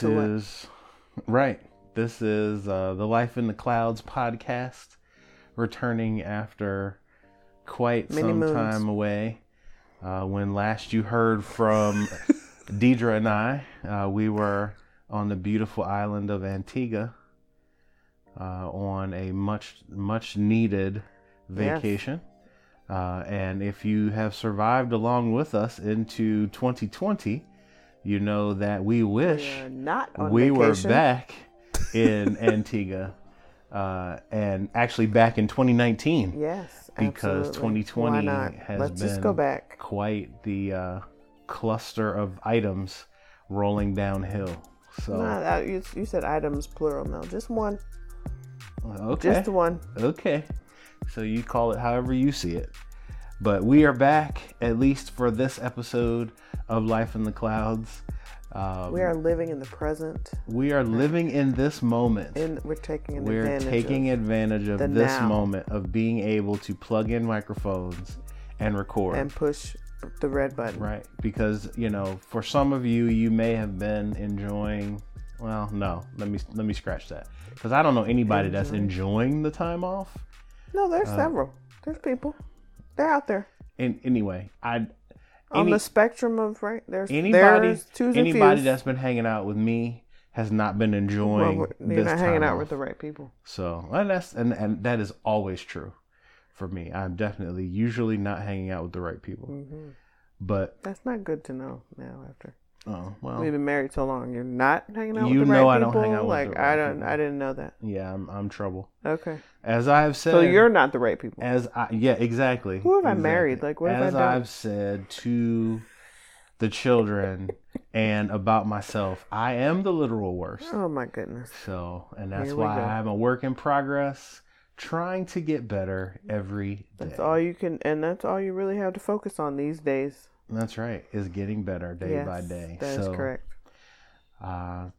this is right. This is uh, the Life in the Clouds podcast, returning after quite Many some moons. time away. Uh, when last you heard from Deidre and I, uh, we were on the beautiful island of Antigua uh, on a much much needed Yes. vacation. Uh, and if you have survived along with us into 2020, you know that we wish We we were back in Antigua, uh, and actually back in 2019 Yes, because absolutely. 2020 has Let's been just go back. quite the uh, cluster of items rolling downhill. So Nah, that- you, you said items plural. No, just one. okay, Just one. okay. So you call it however you see it. But we are back, at least for this episode of Life in the Clouds. Um, We are living in the present, we are living in this moment. and we're taking We're advantage. taking of, advantage of this now. moment of being able to plug in microphones and record. and push the red button. right. Because, you know, for some of you, you may have been enjoying. Well, no, let me let me scratch that because I don't know anybody that's enjoying the time off. No, there's Uh, several. There's people. They're out there And anyway, I on any- the spectrum of right. There's anybody there's anybody that's been hanging out with me has not been well, enjoying this you're not hanging out off. with the right people. So and that's and, and that is always true for me. I'm definitely usually not hanging out with the right people. hmm But That's not good to know now. After oh well, we've been married so long, you're not hanging out You with the know right I don't hang out with like the I don't. people. I didn't know that. yeah, I'm I'm trouble. Okay, As I've said, so you're not the right people. as I yeah exactly. Who have I married? Like, what have I as done? I've said to the children and about myself, I am the literal worst. Oh my goodness. So, and that's why go. I'm a work in progress, trying to get better every day. That's all you can, and that's all you really have to focus on these days. That's right. Is getting better day yes, by day. That is so, correct. Uh,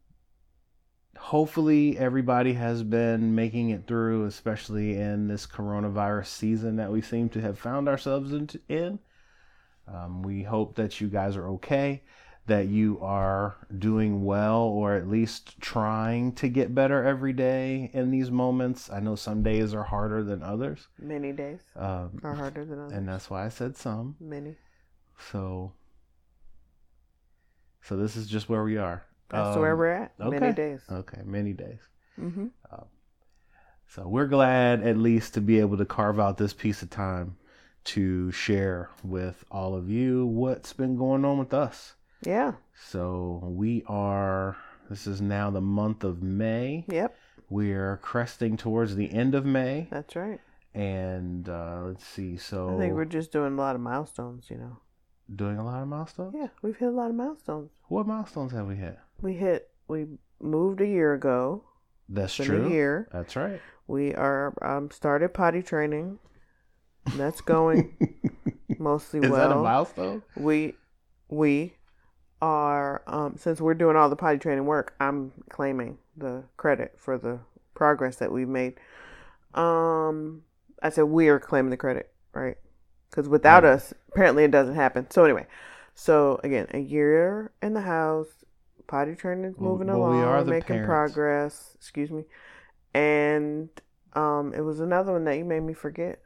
hopefully, everybody has been making it through, especially in this coronavirus season that we seem to have found ourselves in. Um, we hope that you guys are okay, that you are doing well, or at least trying to get better every day in these moments. I know some days are harder than others, Many days um, are harder than others. and that's why I said some. Many. So, so this is just where we are. That's Um, where we're at. okay. Many days. Okay, many days. hmm So we're glad at least to be able to carve out this piece of time to share with all of you what's been going on with us. Yeah. So we are, this is now the month of May. Yep. We're cresting towards the end of May. That's right. And uh, let's see, so I think we're just doing a lot of milestones. You know. Doing a lot of milestones. Yeah, we've hit a lot of milestones. What milestones have we hit? We hit. We moved a year ago. That's It's true. a year. That's right. We are um, started potty training. That's going mostly Is well. Is that a milestone? we we are um, since we're doing all the potty training work i'm claiming the credit for the progress that we've made um i said we are claiming the credit right because without Right. us apparently it doesn't happen so anyway so again a year in the house potty training is moving well, we along making parents. progress excuse me and um it was another one that you made me forget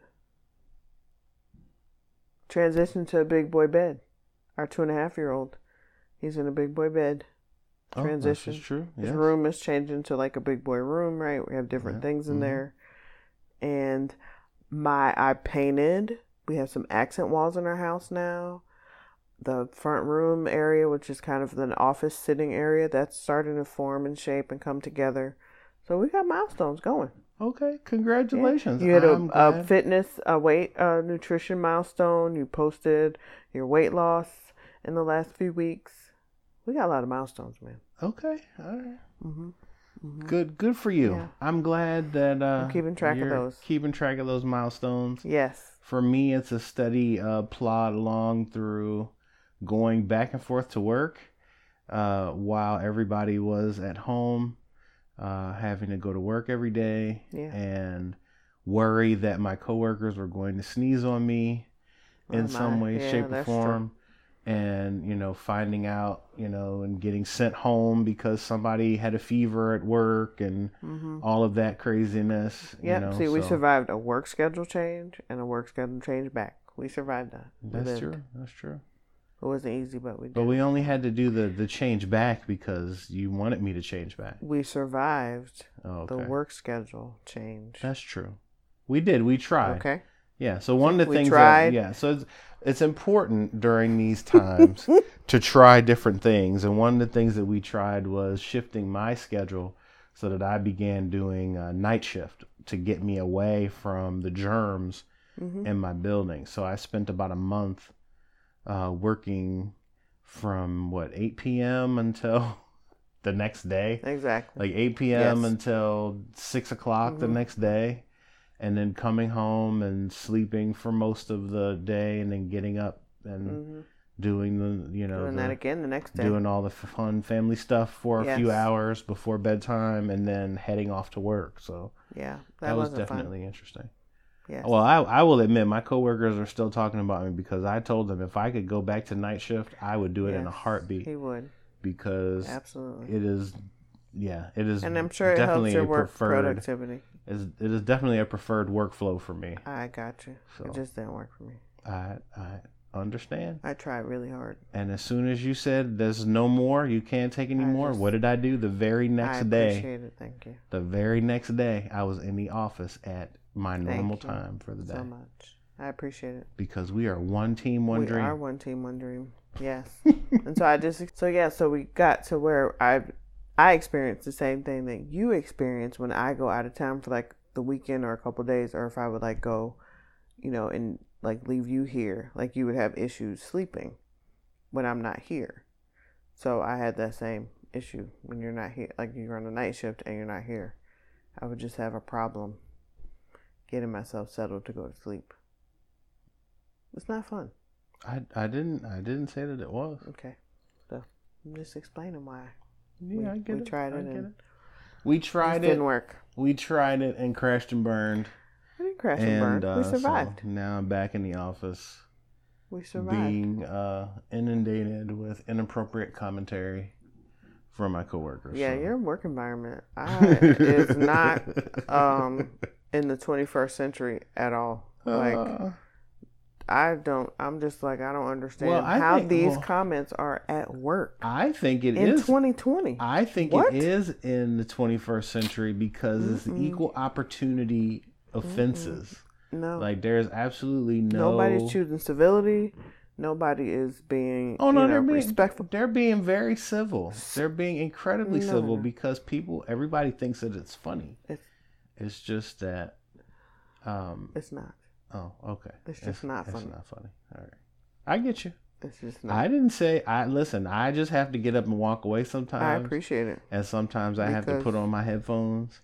transition to a big boy bed. Our two and a half year old, he's in a big boy bed. Oh, that's Transition. just true. His room is changing to like a big boy room, right? We have different Yeah. things in Mhm. there. And my I painted. We have some accent walls in our house now. The front room area, which is kind of an office sitting area, that's starting to form and shape and come together. So we got milestones going. Okay, congratulations. You had a, a fitness, a weight, uh, nutrition milestone. You posted your weight loss in the last few weeks. We got a lot of milestones, man. Okay, all right. hmm Good, good for you. Yeah. I'm glad that uh, I'm keeping track of those. Keeping track of those milestones. Yes. For me, it's a steady uh, plod along through going back and forth to work uh, while everybody was at home, uh, having to go to work every day Yeah. and worry that my coworkers were going to sneeze on me in Oh, some way, Yeah, shape, or form. And you know finding out you know and getting sent home because somebody had a fever at work and mm-hmm. all of that craziness. Yeah. you know, See, we so- survived a work schedule change and a work schedule change back. We survived that. We That's lived. true. That's true. It wasn't easy, but we did. But we only had to do the the change back because you wanted me to change back. we survived Oh, the work schedule change. That's true. We did. We tried. Okay. Yeah. So one of the We things tried. that yeah, so it's it's important during these times to try different things, and one of the things that we tried was shifting my schedule so that I began doing a night shift to get me away from the germs Mm-hmm. in my building. So I spent about a month uh, working from what 8 p.m. until the next day Exactly. like 8 p.m. Yes. Mm-hmm. until 6 o'clock the next day and then coming home and sleeping for most of the day and then getting up and Mhm. doing the you know Doing the- that again the next day. doing all the fun family stuff for a few hours before bedtime and then heading off to work so yeah, that, that, was definitely interesting fun. Yes. well I, I will admit my coworkers are still talking about me because i told them if i could go back to night shift i would do it in a heartbeat He would because absolutely, it is yeah it is and I'm sure it helps definitely your work preferred productivity. Is it is definitely a preferred workflow for me. I got you. So. It just didn't work for me. I I understand. I tried really hard. And as soon as you said there's no more, you can't take any I more. just- what did I do? The very next I day, appreciate it. Thank you the very next day, I was in the office at my normal you time for the day so much. I appreciate it. because we are one team, one we dream. We are one team, one dream. Yes. and so I just so yeah, so we got to where I I experienced the same thing that you experience when I go out of town for like the weekend or a couple days, or if I would like go, you know, and like leave you here, like you would have issues sleeping when I'm not here. So I had that same issue when you're not here, like you're on a night shift and you're not here. I would just have a problem getting myself settled to go to sleep. It's not fun. I I didn't I didn't say that it was. Okay. So I'm just explaining why. Yeah, We- I get we it. tried I it get and it. We tried it. didn't work. We tried it and crashed and burned. We didn't crash and, And burn. uh, we so survived. now I'm back in the office. we survived. being uh, inundated with inappropriate commentary from my coworkers. yeah, so. your work environment I, is not um, in the 21st century at all. Like Uh, I don't. I'm just like I don't understand Well, I how think- these well- comments are at work I think it in is. 2020. I think What? it is in the 21st century because it's equal opportunity offenses. no, Like there's absolutely no. nobody's choosing civility. Nobody is being Oh no, they're being respectful. They're being very civil. They're being incredibly No, civil because people, everybody thinks that it's funny. It's- It's just that. Um. It's not. Oh, okay. It's just not funny. It's not funny. All right. I get you. It's just not. I didn't say I listen. I just have to get up and walk away sometimes. I appreciate it. and sometimes I have to put on my headphones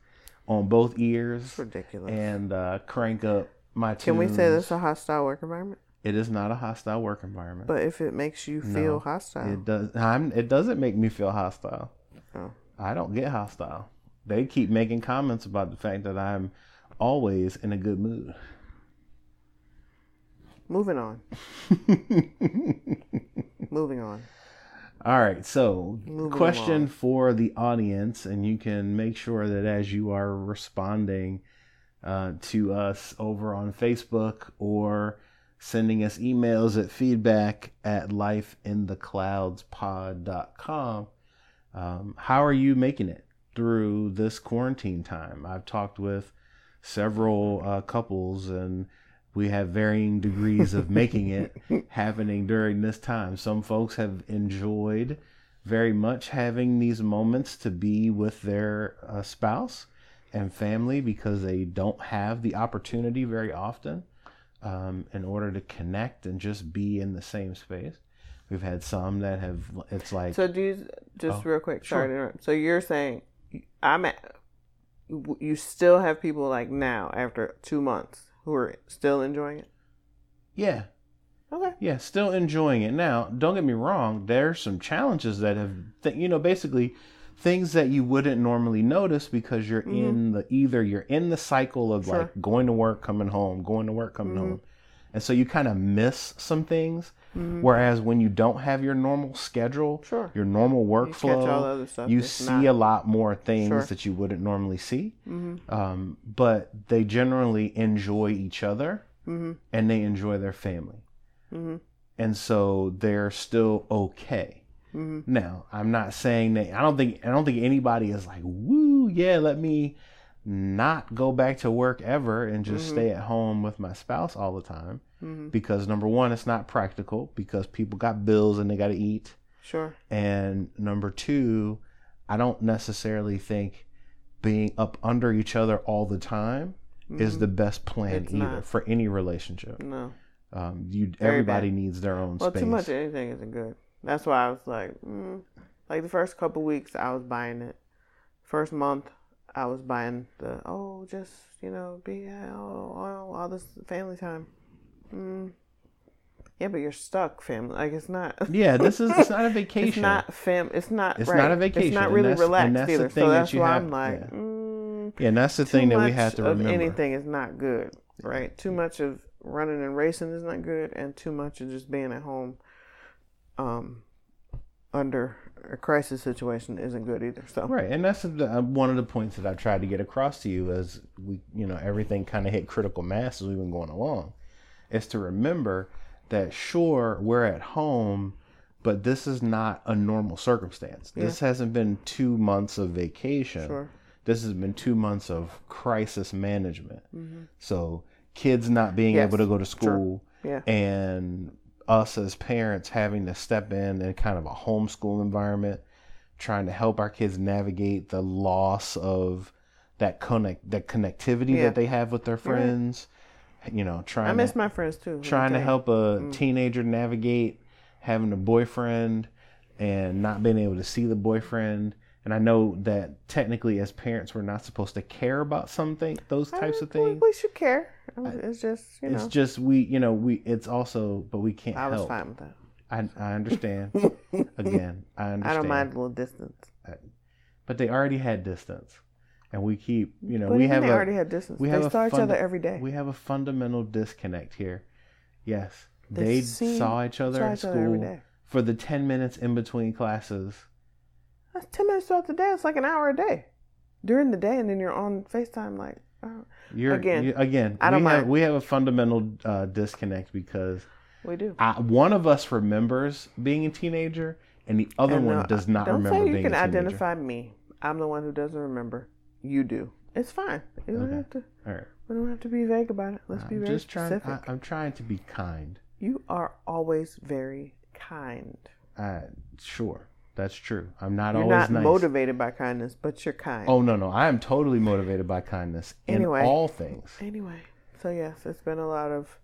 on both ears It's ridiculous. and uh, crank up my. tunes. Can we say this is a hostile work environment? It is not a hostile work environment. But if it makes you feel No, hostile, it does. I'm, it doesn't make me feel hostile. Oh. I don't get hostile. They keep making comments about the fact that I'm always in a good mood. Moving on. moving on. All right, so Moving question along. for the audience, and you can make sure that as you are responding uh, to us over on Facebook or sending us emails at feedback at lifeinthecloudspod.com, um, how are you making it through this quarantine time? I've talked with several uh, couples and we have varying degrees of making it happening during this time. Some folks have enjoyed very much having these moments to be with their uh, spouse and family because they don't have the opportunity very often um, in order to connect and just be in the same space. We've had some that have, it's like, So do you just Oh, real quick? Sorry sure. to interrupt. So you're saying I'm at, you still have people like now after two months who are still enjoying it? yeah, Okay. Yeah, still enjoying it. Now, don't get me wrong, there's some challenges that have, th- you know, basically things that you wouldn't normally notice because you're mm-hmm. in the either you're in the cycle of Sure. like going to work, coming home, going to work, coming mm-hmm. home. And so you kind of miss some things Whereas when you don't have your normal schedule, Sure. your normal You catch all the workflow, stuff. you see not- a lot more things Sure. that you wouldn't normally see. Mm-hmm. Um, but they generally enjoy each other Mm-hmm. and they enjoy their family. Mm-hmm. And so they're still okay. Mm-hmm. Now, I'm not saying that I don't think I don't think anybody is like, "Woo, yeah, let me not go back to work ever and just Mhm. stay at home with my spouse all the time." Mm-hmm. Because number 1, it's not practical because people got bills and they got to eat. Sure. And number 2, I don't necessarily think being up under each other all the time is Mhm. the best plan It's either not. for any relationship. no. Um, you Very everybody bad. needs their own Well, space. Well, too much of anything isn't good. That's why I was like, mm. like the first couple weeks, I was buying it. First month, I was buying the oh, just you know, be oh, oh all this family time. Mm. Yeah, but you're stuck, family. Like it's not. Yeah, this is it's not a vacation. It's not fam. It's not. It's right. not a vacation, It's not really relaxed either. thing So that that's you why have- I'm like, yeah. mm, Yeah, and that's the thing that we have to of remember. anything is not good, right? Too much of running and racing is not good, and too much of just being at home, um, under a crisis situation isn't good either. So Right, and that's the, uh, one of the points that I've tried to get across to you as we, you know, everything kind of hit critical mass as we've been going along, is to remember that sure we're at home, but this is not a normal circumstance. This hasn't been two months of vacation. sure, This has been two months of crisis management. So kids not being Mm-hmm. Yes, able to go to school, yeah, and us as parents having to step in in kind of a homeschool environment trying to help our kids navigate the loss of that connect that connectivity Yeah. that they have with their friends you know trying I miss to, my friends too. trying to help a Mm. teenager navigate having a boyfriend and not being able to see the boyfriend and I know that technically as parents we're not supposed to care about something those types of things We should care. It's just you know. it's just we you know we it's also but we can't I was help fine with that. I, I understand. Again, I understand. I don't mind a little distance. But they already had distance, and we keep, you know, But we have they a already had distance. we they have a saw each other every day. we have a fundamental disconnect here. Yes, They they, saw each other saw at each other every school day. for the ten minutes in between classes. That's ten minutes throughout the day. It's like an hour a day during the day, and then you're on Facetime. Like, oh, You're Again, you- again. I don't we have mind. we have a fundamental uh, disconnect because we do. I, one of us remembers being a teenager, and the other And, one does not don't remember say you being can a teenager. identify me. I'm the one who doesn't remember. You do. It's fine. You don't Okay. have to. All right. We don't have to be vague about it. Let's be I'm very just trying. specific. I, I'm trying to be kind. you are always very kind. Uh, sure, that's true. I'm not You're always not nice. motivated by kindness, but you're kind. Oh no, no, I am totally motivated by kindness Anyway. in all things. Anyway, so yes, it's been a lot of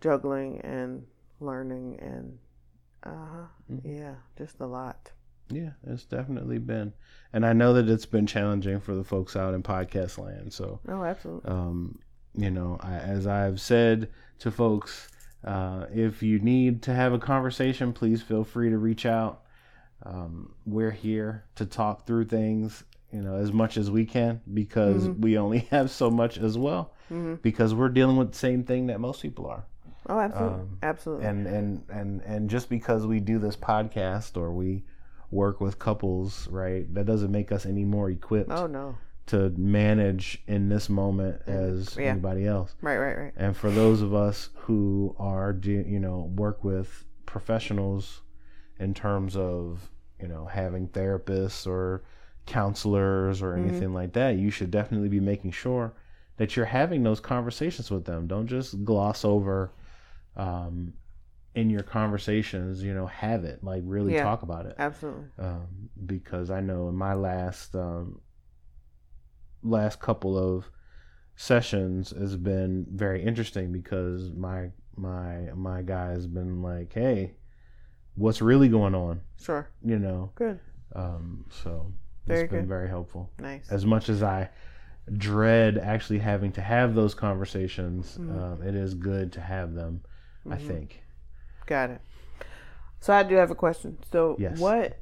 juggling and learning and uh huh. Mm-hmm. Yeah, just a lot. Yeah, it's definitely been, and I know that it's been challenging for the folks out in podcast land. So, Oh, absolutely. um, you know, I, as I've said to folks, uh, if you need to have a conversation, please feel free to reach out. Um, we're here to talk through things, you know, as much as we can because we only have so much as well. hmm Because we're dealing with the same thing that most people are. Oh, absolutely. Um, absolutely. and and and and just because we do this podcast or we work with couples right that doesn't make us any more equipped oh no. to manage in this moment as yeah. anybody else Right, right, right. and for those of us who are you know work with professionals in terms of you know having therapists or counselors or Mm-hmm. anything like that you should definitely be making sure that you're having those conversations with them don't just gloss over um, in your conversations you know have it like really Yeah. talk about it Absolutely. um, because I know in my last um, last couple of sessions has been very interesting because my my my guy has been like, hey, what's really going on? Sure. You know, Good. um, so Very it's been very helpful. Nice. As much as I dread actually having to have those conversations, Mm-hmm. um, it is good to have them. I think. Got it. So I do have a question. So Yes. what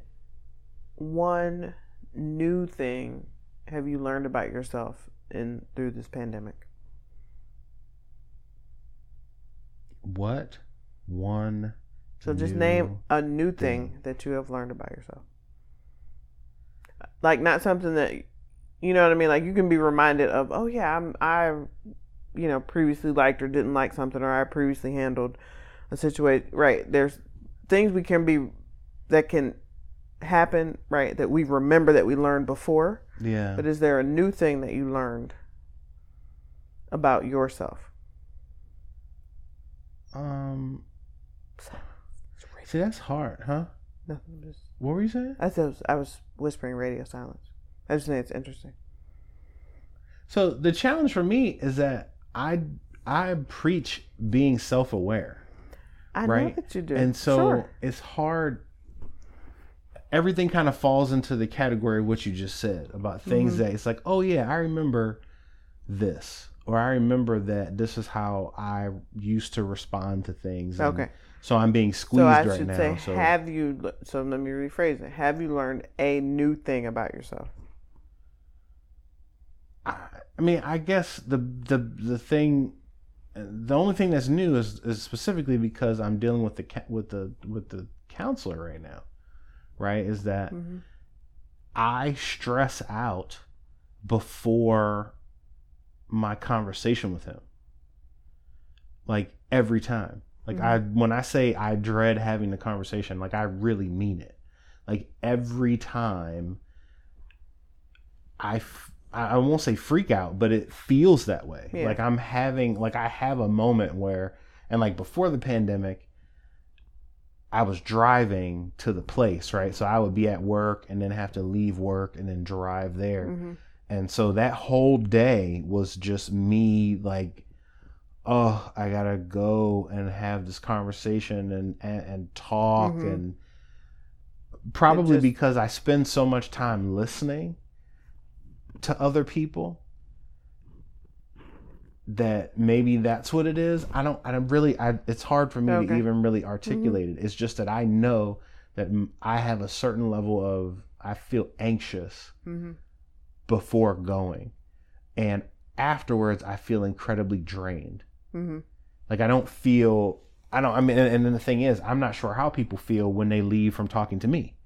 one new thing have you learned about yourself in through this pandemic? What one So just name a new thing that you have learned about yourself. Like not something that you know what I mean. Like you can be reminded of, oh yeah, I'm I, you know, previously liked or didn't like something, or I previously handled a situation. Right? There's things we can be that can happen. Right? That we remember that we learned before. Yeah. But is there a new thing that you learned about yourself? um. See, that's hard, huh? Nothing. Just What were you saying? I was I was whispering radio silence. I just think it's interesting. So the challenge for me is that I I preach being self aware. I know Right. that you do. And so Sure. it's hard. Everything kind of falls into the category of what you just said about things Mm-hmm. that it's like, oh yeah, I remember this, or I remember that this is how I used to respond to things. and Okay. So I'm being squeezed So I right should now. say, so have you? So let me rephrase it. Have you learned a new thing about yourself? I, I mean, I guess the the the thing, the only thing that's new is, is specifically because I'm dealing with the with the with the counselor right now, right? Is that Mhm. I stress out before my conversation with him, like every time. Like I when I say I dread having the conversation, like I really mean it. Like every time I f- I I won't say freak out, but it feels that way. Yeah. Like I'm having like I have a moment where and like before the pandemic I was driving to the place, right? So I would be at work and then have to leave work and then drive there. Mhm. And so that whole day was just me like oh, I got to go and have this conversation and and, and talk Mhm. and probably just- because I spend so much time listening to other people that maybe that's what it is. I don't I don't really I it's hard for me to even really articulate it. It's just that I know that I have a certain level of I feel anxious Mhm. before going. And afterwards I feel incredibly drained. Mhm. Like I don't feel I don't I mean and, and then the thing is I'm not sure how people feel when they leave from talking to me.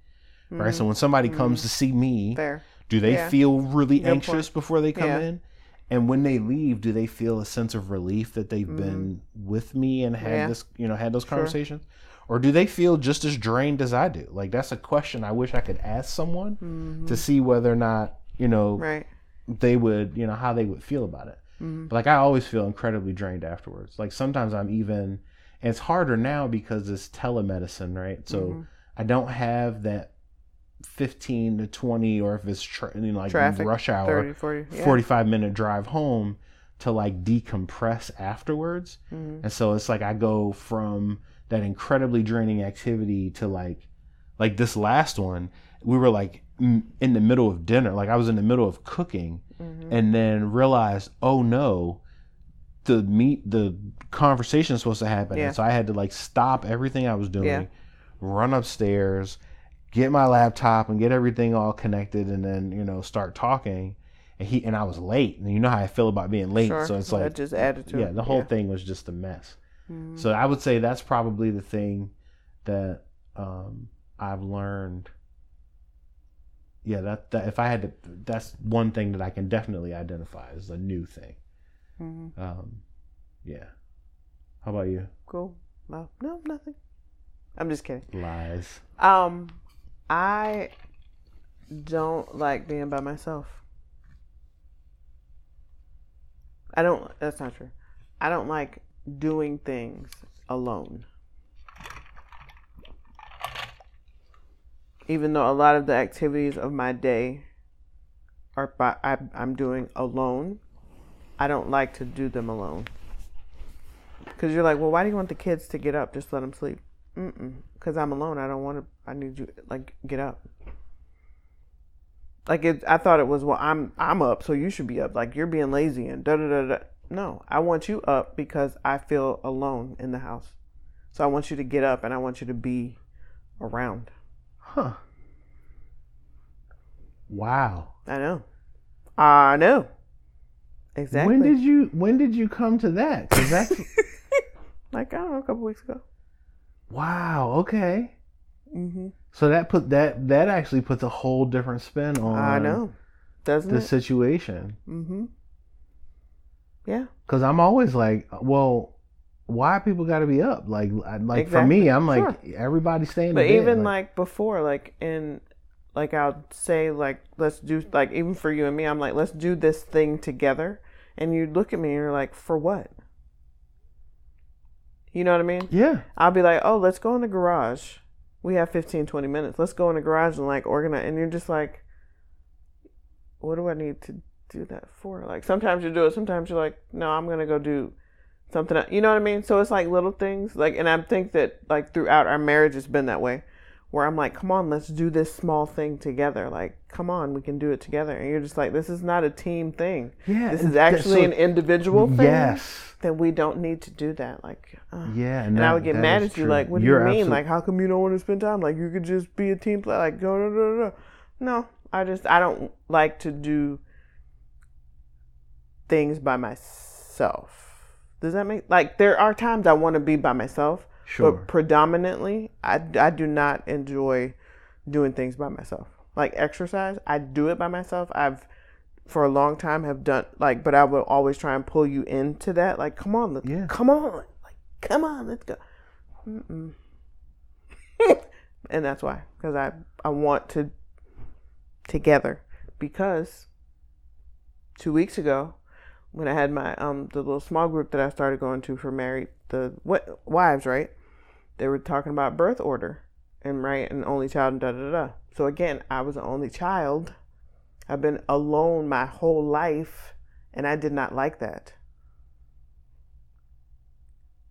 Right? So when somebody comes to see me, Mm-hmm. Fair. Do they Yeah. feel really Good anxious before they come Yeah. in? And when they leave, do they feel a sense of relief that they've been with me and had Mm-hmm. Yeah. this, you know, had those conversations? Or do they feel just as drained as I do? Like that's a question I wish I could ask someone to see whether or not, you know, Mm-hmm. Right. they would, you know, how they would feel about it. Mm-hmm. But like I always feel incredibly drained afterwards. Like sometimes I'm even and it's harder now because it's telemedicine, right? So Mm-hmm. I don't have that 15 to 20 or if it's tra- you know like Traffic. rush hour 30, 40. Yeah. 45 minute drive home to like decompress afterwards. Mm-hmm. And so it's like I go from that incredibly draining activity to like like this last one, we were like m- in the middle of dinner, like I was in the middle of cooking Mm-hmm. and then realized, "Oh no, the meet the conversation is supposed to happen." Yeah. And so I had to like stop everything I was doing, Yeah. run upstairs, get my laptop and get everything all connected and then, you know, start talking. And he and I was late. And you know how I feel about being late. Sure. So it's like just added yeah, the whole Yeah. thing was just a mess. Mhm. So I would say that's probably the thing that um, I've learned. Yeah, that, that if I had to, that's one thing that I can definitely identify as a new thing. Mhm. Um, yeah. How about you? Cool. No, no, nothing. I'm just kidding. Lies. Um, I don't like being by myself. I don't. That's not true. I don't like doing things alone. Even though a lot of the activities of my day are by, I, I'm doing alone, I don't like to do them alone. Because you're like, well, why do you want the kids to get up? Just let them sleep. Mm-mm. Because I'm alone. I don't want to. I need you like get up. Like it, I thought it was well. I'm I'm up, so you should be up. Like you're being lazy and da da da da. No, I want you up because I feel alone in the house. So I want you to get up and I want you to be around. Huh. Wow. I know. I know. Exactly. When did you when did you come to that? Cuz that's like I don't know, a couple weeks ago. Wow. Okay. Mm-hmm. So that put that that actually puts a whole different spin on I know, doesn't the it? situation. Mm-hmm. Yeah. Because I'm always like, well, why people got to be up? Like, I- like for me, I'm like, Sure. everybody staying. But even like before, like in, like I'll say like let's do like even for you and me, I'm like let's do this thing together, and you look at me and you're like for what? You know what I mean? yeah, I'll be like, oh, let's go in the garage. We have 15, 20 minutes. Let's go in the garage and like organize. And you're just like, what do I need to do that for? Like sometimes you do it. Sometimes you're like, no, I'm gonna go do something. else. You know what I mean? So it's like little things. Like, and I think that like throughout our marriage, it's been that way. Where I'm like, come on, let's do this small thing together. Like, come on, we can do it together. And you're just like, this is not a team thing. yeah. This is actually so- an individual thing. Yes. Then we don't need to do that. Like, uh. Yeah, And I that- would get mad at you, true. like, what do You're you mean? absolute- Like, how come you don't want to spend time? Like, you could just be a team player. Like, go, no, no, no. No, I just, I don't like to do things by myself. Does that make, like, there are times I want to be by myself, sure. but predominantly, I, I do not enjoy doing things by myself. Like exercise, I do it by myself. I've, for a long time, have done, like, but I will always try and pull you into that. Like, come on, let's, Yeah. come on. Like, come on, let's go. And that's why, because I I want to together because two weeks ago when I had my um the little small group that I started going to for married the what wives right they were talking about birth order and right and only child and da da da so again I was the only child I've been alone my whole life and I did not like that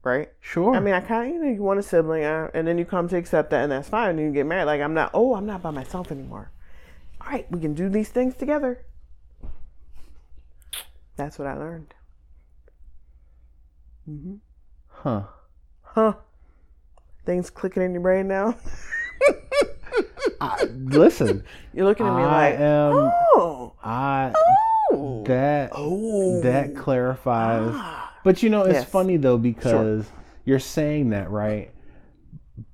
right sure. I mean, I kind of, you know, you want a sibling, uh, and then you come to accept that, and that's fine. And you get married. Like, I'm not, oh, I'm not by myself anymore. All right, we can do these things together. That's what I learned. hmm huh. Huh. Things clicking in your brain now. I, listen, You're looking at me I like, am. oh, I oh, that oh. that clarifies. Ah. But you know, it's Yes. funny though because you're saying that right.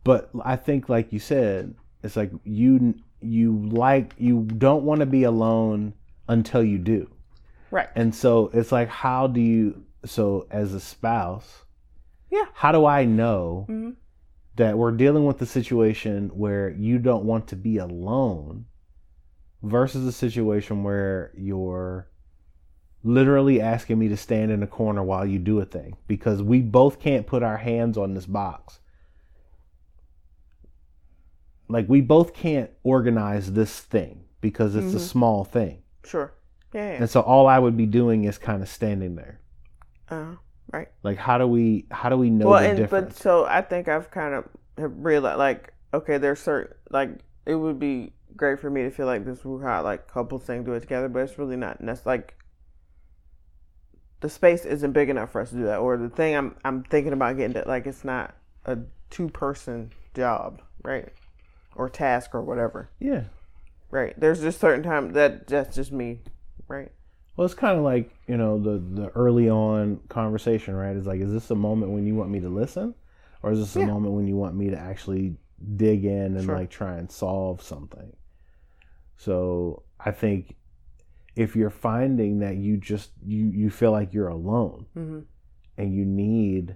But I think, like you said, it's like you you like you don't want to be alone until you do, Right. and so it's like, how do you? So as a spouse, Yeah. how do I know Mhm. that we're dealing with the situation where you don't want to be alone versus a situation where you're literally asking me to stand in a corner while you do a thing because we both can't put our hands on this box. Like we both can't organize this thing because it's a Mhm. small thing. Sure. Yeah. And so all I would be doing is kind of standing there. Uh, right. Like how do we how do we know well, the and difference? but so I think I've kind of realized like okay, there's certain like it would be great for me to feel like this is how like couples thing do it together, but it's really not. And that's like the space isn't big enough for us to do that, or the thing I'm I'm thinking about getting to like it's not a two person job, right? Or task or whatever, yeah. right? There's just certain time that that's just me, right? Well, it's kind of like you know the the early on conversation, right? Is like, is this a moment when you want me to listen, or is this a moment when you want me to actually dig in and Sure. like try and solve something? So I think if you're finding that you just you you feel like you're alone hmm and you need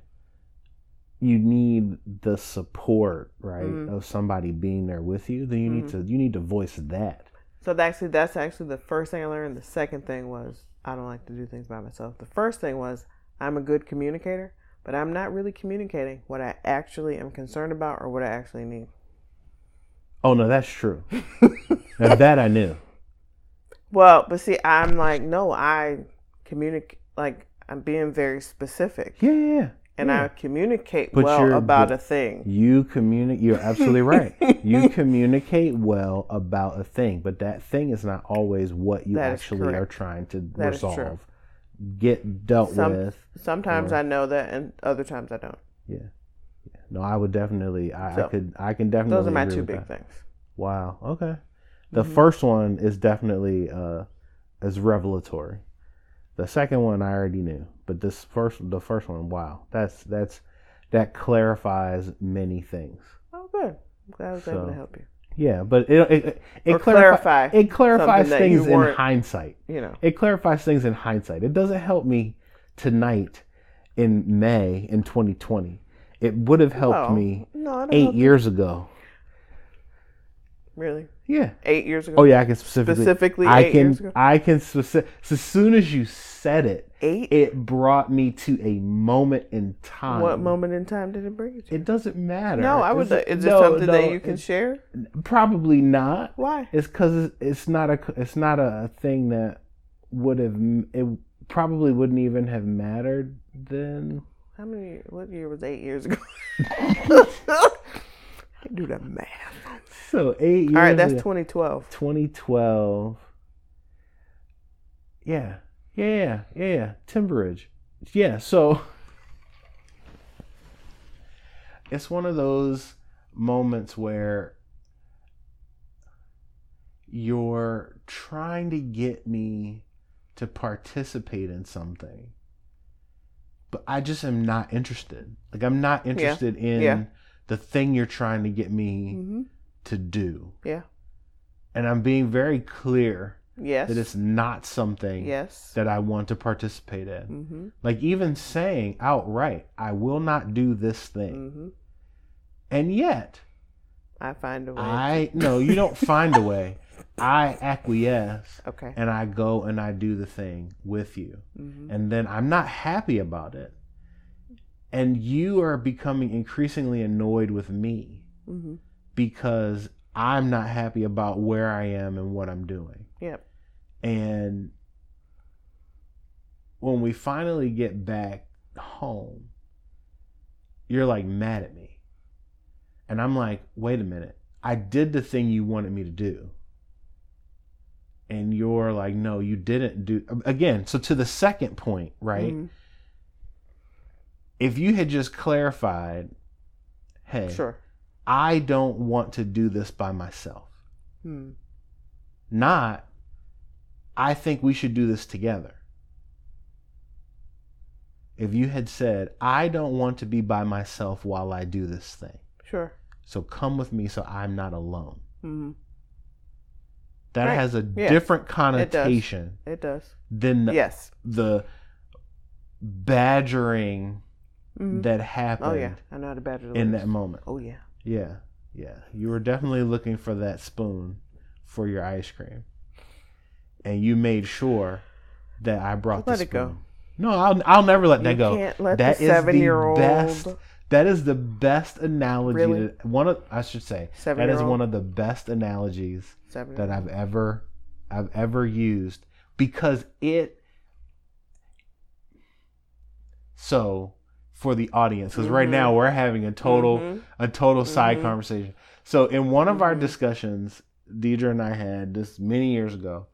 you need the support right Mhm. of somebody being there with you then you need Mm-hmm. to you need to voice that So that actually, that's actually the first thing I learned. The second thing was I don't like to do things by myself. The first thing was I'm a good communicator, but I'm not really communicating what I actually am concerned about or what I actually need. oh no that's true now that i knew Well, but see, I'm like, no, I communicate. Like I'm being very specific, yeah yeah, yeah. And yeah. I communicate But well about a thing. You communicate. You're absolutely right. you communicate well about a thing, but that thing is not always what you That actually are trying to That resolve, get dealt Some- with. Sometimes Or- I know that, and other times I don't. Yeah. yeah. No, I would definitely. I, I could. I can definitely. Those are my two big that. things. Wow. Okay. The Mhm. first one is definitely uh, is revelatory. The second one I already knew, but this first, the first one, wow, that's that's that clarifies many things. Oh, good. I'm glad I was able to help you. Yeah, but it it, it, clarify, it clarifies something that you things in hindsight. You know. It clarifies things in hindsight. It doesn't help me tonight in May in 2020. It would have helped No. me No, eight help you. years ago. Really? Yeah. Eight years ago? Oh yeah, I can specifically. Specifically I eight can. years ago? I can specific. So as soon as you said it, Eight? it brought me to a moment in time. What moment in time did it bring you to? It doesn't matter. no, I would. It's- Is it something no, that you can share? Probably not. Why? It's because it's not a. It's not a thing that would have. It probably wouldn't even have mattered then. How many? What year was eight years ago? I do the math. So eight years. All right, that's ago- 2012. 2012. Yeah, yeah, yeah, yeah, yeah. Timberidge. Yeah, so it's one of those moments where you're trying to get me to participate in something, but I just am not interested. Like, I'm not interested in Yeah. the thing you're trying to get me Mm-hmm. To do Yeah. and I'm being very clear Yes. that it's not something Yes. that I want to participate in. Mm-hmm. Like even saying outright, I will not do this thing. Mm-hmm. And yet, I find a way. I no, you don't find a way. I acquiesce okay. and I go and I do the thing with you. Mm-hmm. And then I'm not happy about it. And you are becoming increasingly annoyed with me Mm-hmm. Because I'm not happy about where I am and what I'm doing. Yep. And when we finally get back home, you're like mad at me. And I'm like, wait a minute. I did the thing you wanted me to do. And you're like, no, you didn't do. Again, so to the second point, right? Mhm. If you had just clarified, hey, Sure. I don't want to do this by myself. Hmm. not I think we should do this together. If you had said, I don't want to be by myself while I do this thing, Sure. so come with me so I'm not alone. Mm-hmm. That Right. has a Yeah. different connotation It does. It than the, yes. the badgering Mm-hmm. that happened Oh yeah, I know how to badger in that moment. Oh yeah. Yeah, yeah. You were definitely looking for that spoon for your ice cream, and you made sure that I brought Let the it go. spoon. No, I'll I'll never let that you go. can't let That the seven-year-old. best. That is the best analogy. Really? That, one of I should say that is one of the best analogies Seven. that I've ever I've ever used because it. So, for the audience, because right Mhm. now we're having a total Mhm. a total side Mhm. conversation. So in one of our Mhm. discussions, Deidre and I had this many years ago.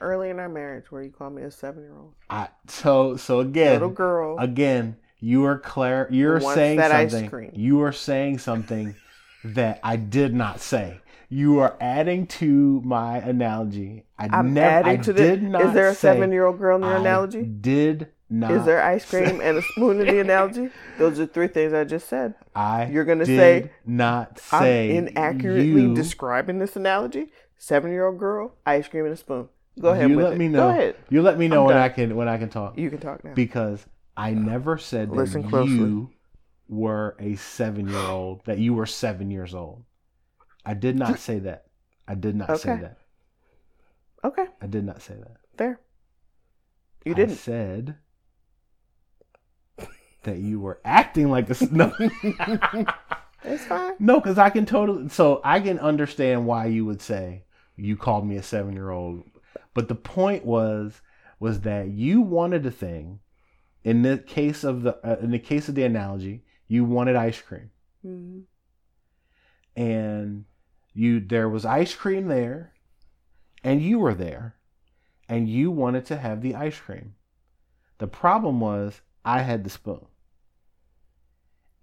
Early in our marriage, where you called me a seven-year-old I so so again little girl. again you are Claire you're wants saying something you are saying something that I did not say. You are adding to my analogy. I I'm never adding I to the. did not Is there a seven-year-old girl in your I analogy? Did not Is there ice cream and a spoon in the analogy? Those are three things I just said. I You're gonna did say, not say I'm inaccurately you, describing this analogy. Seven-year-old girl, ice cream and a spoon. Go ahead. you with let it. me know. Go ahead. You let me know I'm when done. I can when I can talk. You can talk now. because I uh, never said that Listen closely. you were a seven year old, that you were seven years old. I did not say that. I did not say that. okay, I did not say that. fair. You didn't. said that you were acting like a no. It's fine. no, because I can totally. So I can understand why you would say you called me a seven year old, but the point was was that you wanted a thing. In the case of the uh, in the case of the analogy, you wanted ice cream, Mhm. and you there was ice cream there, and you were there, and you wanted to have the ice cream. The problem was I had the spoon.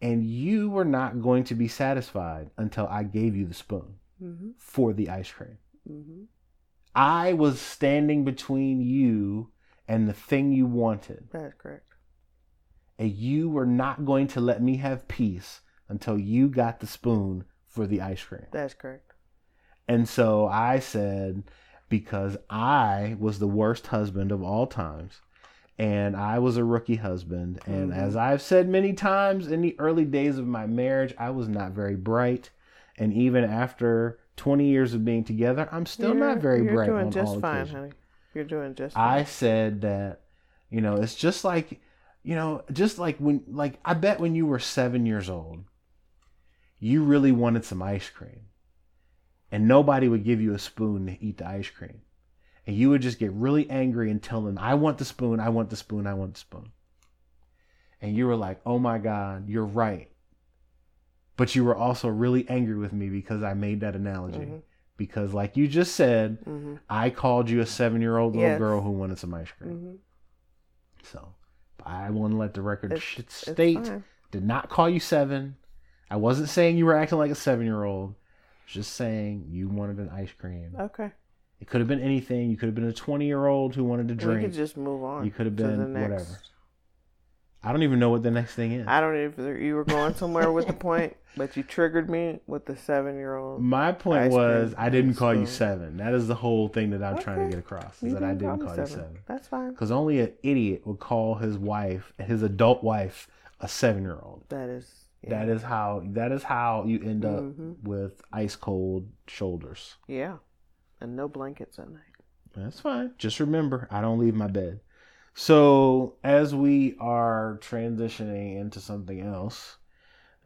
And you were not going to be satisfied until I gave you the spoon Mhm. for the ice cream. Mhm. I was standing between you and the thing you wanted. That's correct. and you were not going to let me have peace until you got the spoon for the ice cream. That's correct. And so I said, because I was the worst husband of all times, and I was a rookie husband. And Mhm. as I've said many times in the early days of my marriage, I was not very bright. And even after 20 years of being together, I'm still not You're- very You're bright doing on just fine, occasions. honey. You're doing just I said that, you know, it's just like, you know, just like when, like, I bet when you were seven years old, you really wanted some ice cream. And nobody would give you a spoon to eat the ice cream. And you would just get really angry and tell them, I want the spoon, I want the spoon, I want the spoon. And you were like, oh my God, you're right. But you were also really angry with me because I made that analogy. Mhm. Because, like you just said, Mm-hmm. I called you a seven year old little Yes. girl who wanted some ice cream. Mm-hmm. So I want to let the record It's- state did not call you seven. I wasn't saying you were acting like a seven year old. Just saying you wanted an ice cream. Okay. It could have been anything. You could have been a 20 year old who wanted to drink. could just move on. You could have been next. whatever. I don't even know what the next thing is. I don't even if you were going somewhere with the point, but you triggered me with the seven year old. My point was cream I didn't call you seven. That is the whole thing that I'm trying to get across. Is that I didn't call you seven. That's fine. Because only an idiot would call his wife, his adult wife, a seven year old. That is. That is how that is how you end up Mhm. with ice cold shoulders. Yeah. And no blankets at night. That's fine. Just remember, I don't leave my bed. So as we are transitioning into something else,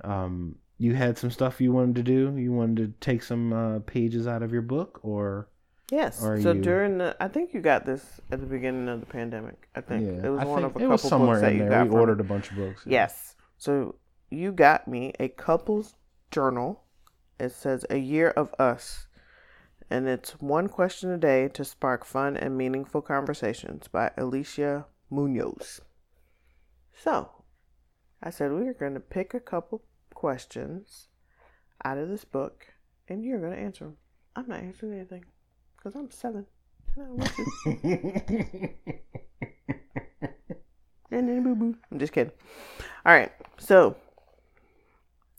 um, you had some stuff you wanted to do. You wanted to take some uh, pages out of your book, or Yes. Are so you- during the, I think you got this at the beginning of the pandemic. I think yeah, it was I one of a it couple was somewhere books that you got. We from- ordered a bunch of books. Yes. So you got me a couple's journal. It says a year of us. And it's one question a day to spark fun and meaningful conversations by Alicia Munoz. So I said we are going to pick a couple questions out of this book and you're going to answer them. I'm not answering anything because I'm seven. And I want to. And then boo boo. I'm just kidding. All right. So,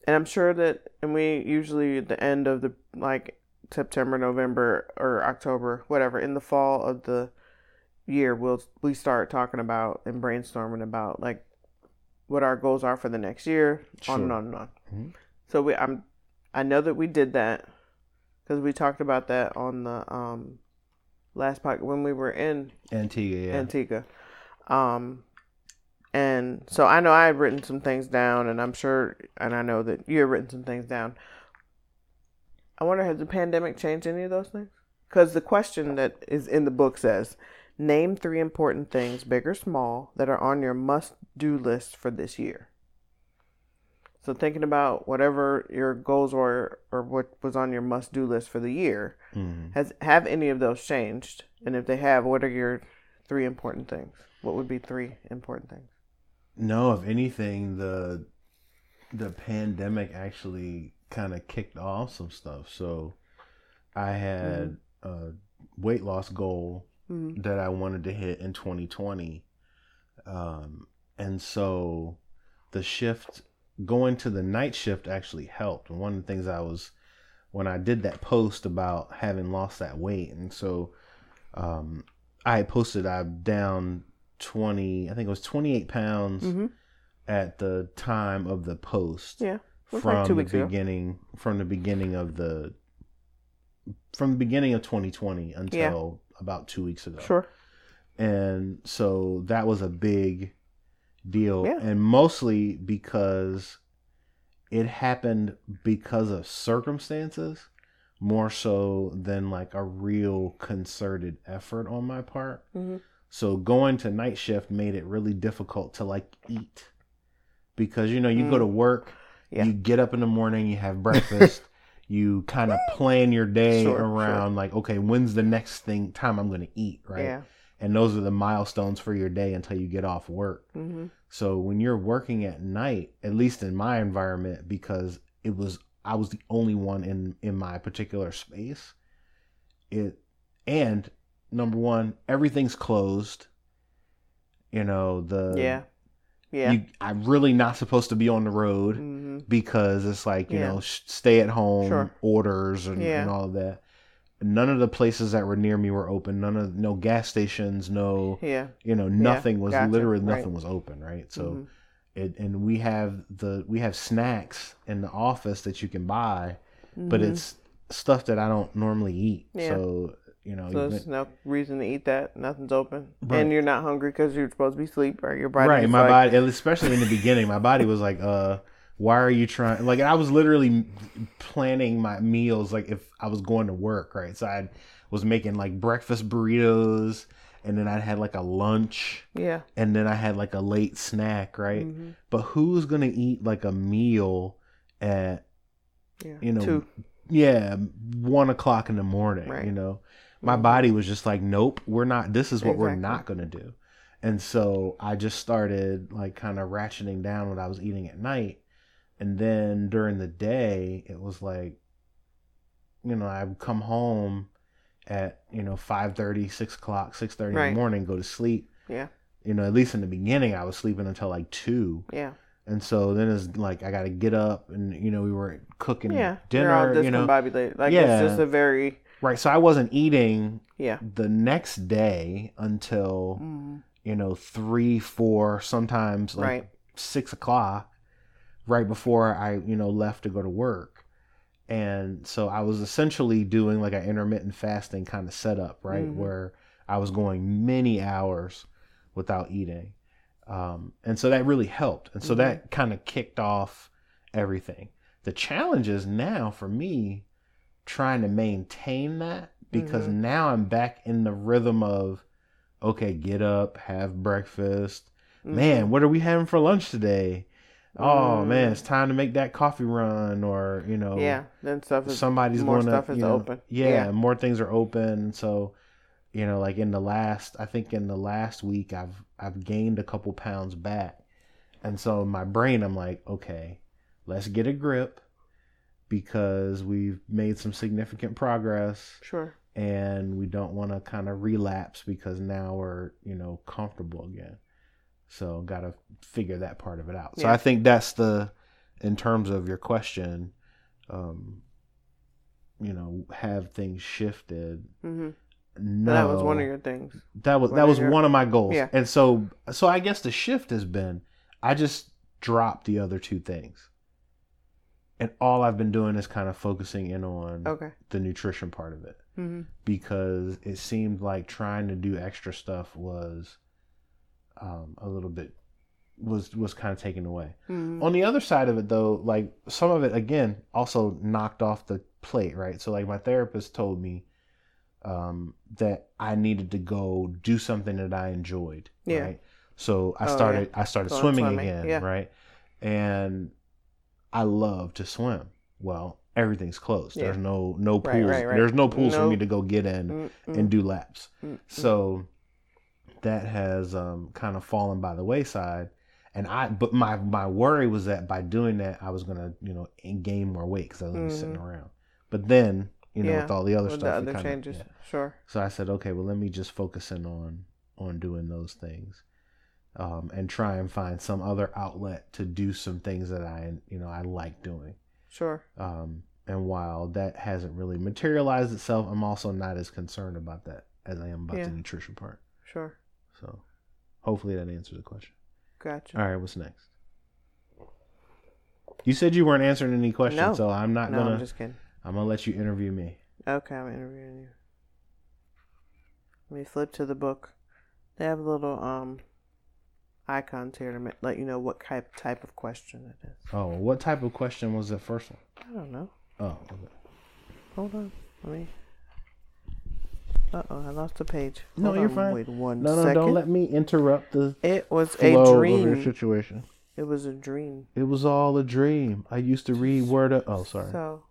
and I'm sure that, and we usually at the end of the like September, November, or October, whatever, in the fall of the year, we'll we start talking about and brainstorming about like what our goals are for the next year, on and on and on. Mhm. So we, I'm, I know that we did that because we talked about that on the um last podcast when we were in Antigua, yeah. Antigua. Um, and so I know I had written some things down, and I'm sure, and I know that you have written some things down. I wonder, has the pandemic changed any of those things? Because the question that is in the book says, name three important things, big or small, that are on your must do list for this year. So thinking about whatever your goals were or what was on your must do list for the year, Mhm. has have any of those changed? And if they have, what are your three important things? What would be three important things? No, if anything, the the pandemic actually kind of kicked off some stuff. So I had a weight loss goal Mm-hmm. that I wanted to hit in 2020. Um, and so the shift going to the night shift actually helped. And one of the things I was when I did that post about having lost that weight, and so um, I posted I'm down 20, I think it was 28 pounds Mm-hmm. at the time of the post Yeah. From like two the weeks ago. beginning from the beginning of the from the beginning of 2020 until about two weeks ago Sure. and so that was a big deal Yeah. and mostly because it happened because of circumstances more so than like a real concerted effort on my part Mm-hmm. so going to night shift made it really difficult to like eat because you know you go to work, Mm. Yeah. you get up in the morning, you have breakfast, you kind of plan your day Sure, around like okay, when's the next thing time I'm going to eat, right? Yeah. And those are the milestones for your day until you get off work. Mm-hmm. So when you're working at night, at least in my environment because it was I was the only one in in my particular space, it and number one, everything's closed. You know, the yeah. Yeah. You, I'm really not supposed to be on the road hmm because it's like you Yeah. know sh- stay at home Sure. orders and, Yeah. and all of that. None of the places that were near me were open. None of no gas stations, no Yeah. you know nothing was gotcha. literally Right. nothing was open, right? So Mhm. it and we have the we have snacks in the office that you can buy, but Mhm. it's stuff that I don't normally eat. So you know, So there's no reason to eat that. Nothing's open, Right. and you're not hungry because you're supposed to be asleep, or your body. right my like, body especially in the beginning my body was like uh why are you trying like i was literally planning my meals like if i was going to work right so i was making like breakfast burritos and then i had like a lunch Yeah. and then i had like a late snack right Mhm. but who's gonna eat like a meal at Yeah. you know Two. yeah one o'clock in the morning Right. you know my body was just like nope we're not this is what we're not going to do and so i just started like kind of ratcheting down what i was eating at night and then during the day it was like you know i'd come home at you know 5.30 6 o'clock 6.30 in Right. the morning go to sleep Yeah. you know at least in the beginning i was sleeping until like 2 Yeah. and so then it's like i gotta get up and you know we were cooking Yeah. You're all dinner you know discombobulated. Like Yeah. it's just a very right so i wasn't eating yeah. the next day until Mhm. you know three four sometimes like Right. six o'clock right before i you know left to go to work and so i was essentially doing like an intermittent fasting kind of setup right Mhm. where i was going many hours without eating um, and so that really helped and so Mhm. that kind of kicked off everything the challenge is now for me trying to maintain that because Mhm. now i'm back in the rhythm of okay get up have breakfast Mhm. man what are we having for lunch today oh man Mm. it's time to make that coffee run or you know Yeah. Then stuff is somebody's more to stuff is you know, open. yeah, Yeah. more things are open so you know like in the last i think in the last week i've i've gained a couple pounds back and so in my brain i'm like okay let's get a grip because we've made some significant progress. Sure. and we don't want to kind of relapse because now we're you know comfortable again. So got to figure that part of it out. So i think that's the in terms of your question um you know have things shifted? Hmm no That was one of your things. that was one that was your- one of my goals. Yeah. and so so i guess the shift has been i just dropped the other two things and all i've been doing is kind of focusing in on Okay. the nutrition part of it hmm because it seemed like trying to do extra stuff was um, a little bit was was kind of taken away. hmm On the other side of it though, like some of it again also knocked off the plate, right? So like my therapist told me um, that I needed to go do something that I enjoyed, Yeah. right? So I Oh, yeah. started I started Going swimming, swimming, again, yeah. right? And I love to swim. Well, everything's closed. Yeah. There's no no pools. Right, right, right. There's no pools for me to go get in Mm-mm. and do laps. Mm-mm. So that has um, kind of fallen by the wayside. And I, but my my worry was that by doing that, I was gonna, you know, gain more weight because I was be sitting around. But then, you know, Mm-hmm. Yeah, with all the other With stuff, the other kinda- changes. yeah. Sure. So I said, okay, well, let me just focus in on on doing those things, um, and try and find some other outlet to do some things that I, you know, I like doing. Sure. Um, and while that hasn't really materialized itself, I'm also not as concerned about that as I am about Yeah. the nutrition part. Sure. So hopefully that answers the question. Gotcha. All right, what's next? You said you weren't answering any questions, No. so I'm not no, gonna. No, I'm just kidding. I'm gonna let you interview me. Okay, I'm interviewing you. Let me flip to the book. They have a little um icons here to let you know what type type of question it is. Oh, what type of question was the first one? I don't know. Oh, okay. Hold on. Let me. Uh oh, I lost the page. No, Hold you're on, fine. Wait one no, no, second. don't let me interrupt the It was a dream. situation. It was a dream. It was all a dream. I used to read Word Up. Oh, sorry. So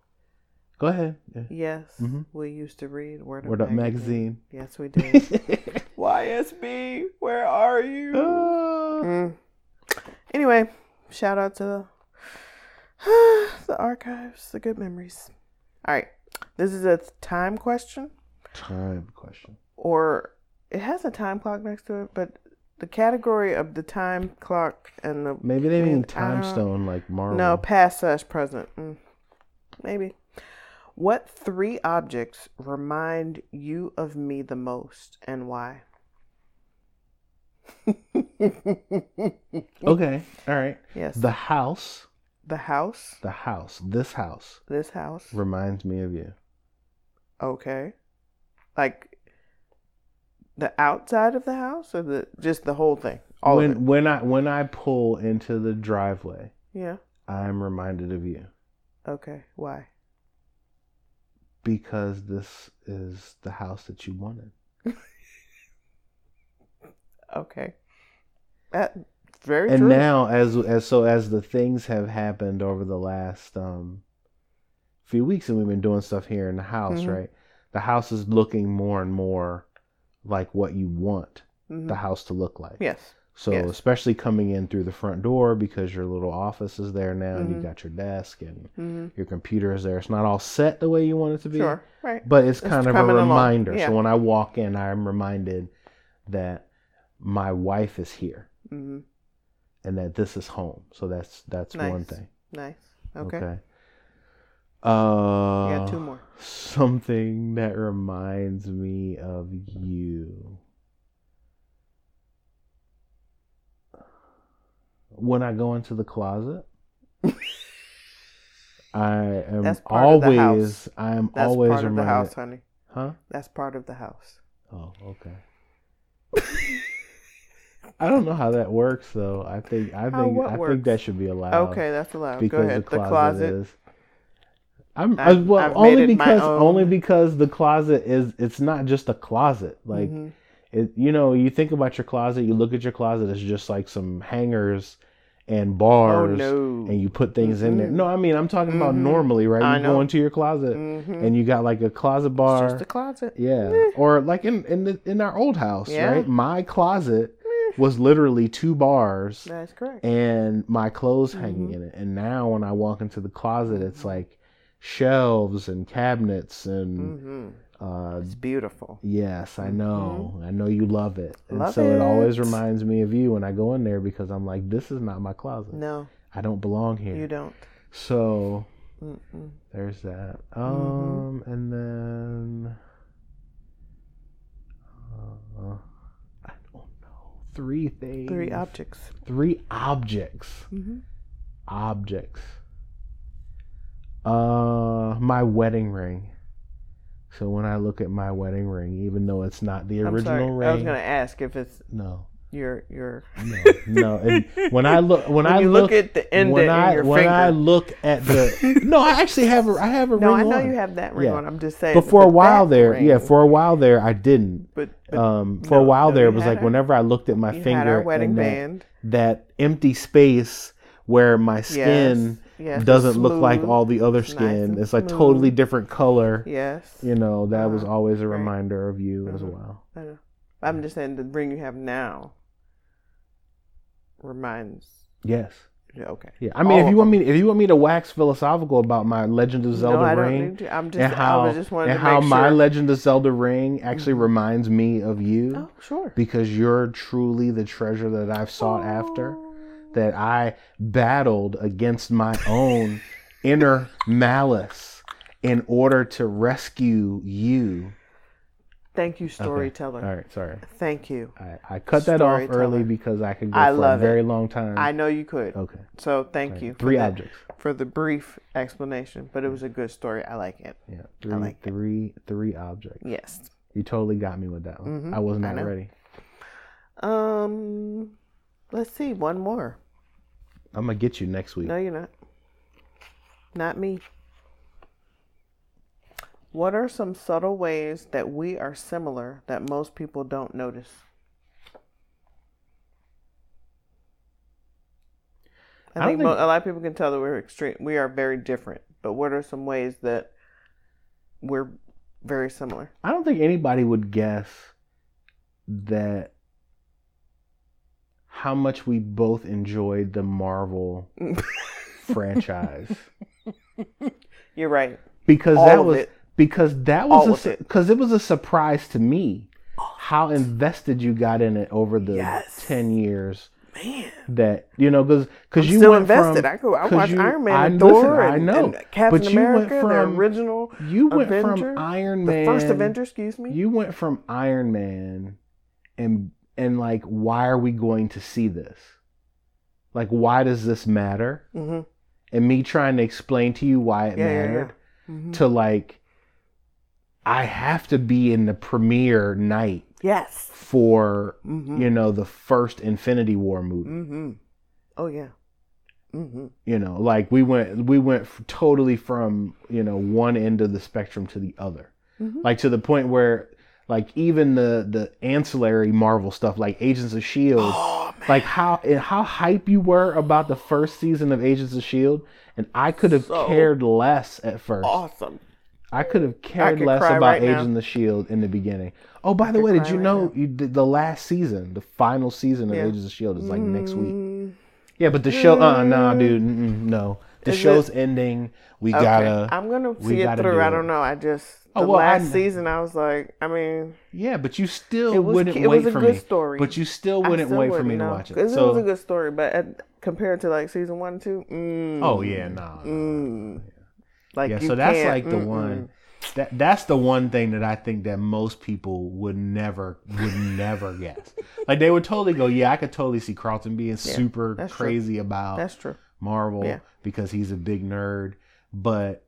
Go ahead. Yeah. yes, Mhm. we used to read Word Up Word Up magazine. magazine. Yes, we did. YSB, where are you? Ah. Mm. Anyway, shout out to the, the archives, the good memories. All right, this is a time question, Time question. or it has a time clock next to it, but the category of the time clock and the Maybe they mean time stone like Marvel. no past slash present. Mm, maybe. What three objects remind you of me the most and why? Okay. All right. Yes. The house. the house. The house. This house This house. reminds me of you. Okay. Like the outside of the house or the just the whole thing? All when of it. when I when I pull into the driveway, Yeah. I'm reminded of you Okay. Why? because this is the house that you wanted. Okay. That very and true. now as as so as the things have happened over the last um few weeks and we've been doing stuff here in the house Mhm. right the house is looking more and more like what you want Mhm. the house to look like Yes. so yes. especially coming in through the front door because your little office is there now and you got your desk and hmm your computer is there it's not all set the way you want it to be Sure. Right. but it's It's kind of a reminder yeah. so when i walk in i'm reminded that my wife is here hmm and that this is home. So that's that's one thing. Nice. Okay. Uh, You got two more. Something that reminds me of you. When I go into the closet, I am That's part of the house. always I am That's always part of the house, honey. Huh? That's part of the house. Oh, okay. I don't know how that works though. I think I How think I think that should be allowed. okay, that's allowed. Go because ahead. the The closet, closet. is. I'm I've- well I've only made it my because only because the closet is it's not just a closet like Mhm. it you know you think about your closet you look at your closet it's just like some hangers and bars Oh no. and you put things in there Mhm. no I mean I'm talking about Mhm. normally right I you go know. into your closet Mhm. and you got like a closet It's bar just a closet. yeah, or like in in the, in our old house, Yeah. right? My closet. Was literally two bars That's correct. and my clothes hanging Mhm. in it. And now when I walk into the closet, it's Mhm. like shelves and cabinets and hmm uh, It's beautiful. yes, I know, I know you love it, and Mm-hmm. Love so it. always reminds me of you when I go in there because I'm like, this is not my closet. No, I don't belong here. you don't. So Mm-mm. there's that. Mm-hmm. Um, and then uh, I don't know. Three things. Three objects. Three objects. hmm Objects. Uh, my wedding ring. So when I look at my wedding ring, even though it's not the original ring, I was gonna ask if it's no, your your. no, no. And when I look, when, When I look, look at the end when I when. I look at the, no, I actually have a, I have a no, ring I know on. you have that ring Yeah. on. I'm just saying. but for a while there, ring, yeah, for a while there, I didn't. but, but Um, for a while no, there, it was like our- whenever I looked at my finger wedding and that, band. that empty space where my skin yes, yes, doesn't look like all the other It's nice skin. it's like smooth. totally different color. Yes, You know, that was Uh-huh. always a Right. reminder of you as Mhm. well. I know. I'm just saying the ring you have now reminds. Yes. Okay. Yeah. I mean, All if you want them. me, if you want me to wax philosophical about my Legend of Zelda no, I don't ring need to. I'm just. and how I was just wanted and how make my. Legend of Zelda ring actually Mhm. reminds me of you oh, sure. because you're truly the treasure that I've sought after. That I battled against my own inner malice in order to rescue you. Thank you, Okay. storyteller. All right, sorry. Thank you. I, I cut that off early because I could go I for a love it. very long time. I know you could. okay. So thank Right. you. for Three that- objects. for the brief explanation, but it was a good story. I like it. Yeah. Three, like it. three, three objects. Yes. You totally got me with that one. Mhm, I was not ready. Um, let's see. One more. I'm gonna get you next week. No, you're not. Not me. What are some subtle ways that we are similar that most people don't notice? I, I think, think- a lot of people can tell that we're extreme. We are very different. But what are some ways that we're very similar? I don't think anybody would guess that how much we both enjoyed the Marvel franchise You're right. because All that was it. Because that was it. because it was a surprise to me how invested you got in it over the Yes. ten years Man, that you know because because you still went invested. from I go. I 'cause watch you- Iron Man I- and listen, Thor I know, and Captain but you went America, from- the original, you went Avenger, from Iron the Man first Avenger. Excuse me. You went from Iron Man and and like why are we going to see this? Like why does this matter? hmm And me trying to explain to you why it Yeah, yeah, mattered yeah. Mhm. to like I have to be in the premiere night Yes. for hmm you know the first Infinity War movie. hmm Oh yeah. hmm You know, like we went we went f- totally from, you know, one end of the spectrum to the other. Mhm. Like to the point where like even the the ancillary Marvel stuff like Agents of Shield Oh like how and how hype you were about the first season of Agents of Shield and I could have So cared less at first. awesome. I could have cared could less about right now. Agents of the Shield in the beginning. Oh, by the way, did you right know you did the last season, the final season of Yeah. Agents of the Shield is like next week. Mm, Yeah, but the show, uh, nah, dude, no. The Is show's it- we We okay. gotta. I'm gonna see it through. do I don't know. I just Oh, the well, last kn- season. I was like, I mean, Yeah, but you still it was wouldn't it wait was a for good me. story. But you still wouldn't still wait for wouldn't me to watch it. So, it was a good story, but at, compared to like season one and two, mm, oh yeah, no. no, no. mm, like yeah, so that's like the mm-mm. one. That that's the one thing that I think that most people would never would never guess. Like they would totally go, yeah, I could totally see Carlton being super that's true. crazy about That's true. Marvel Yeah. because he's a big nerd, but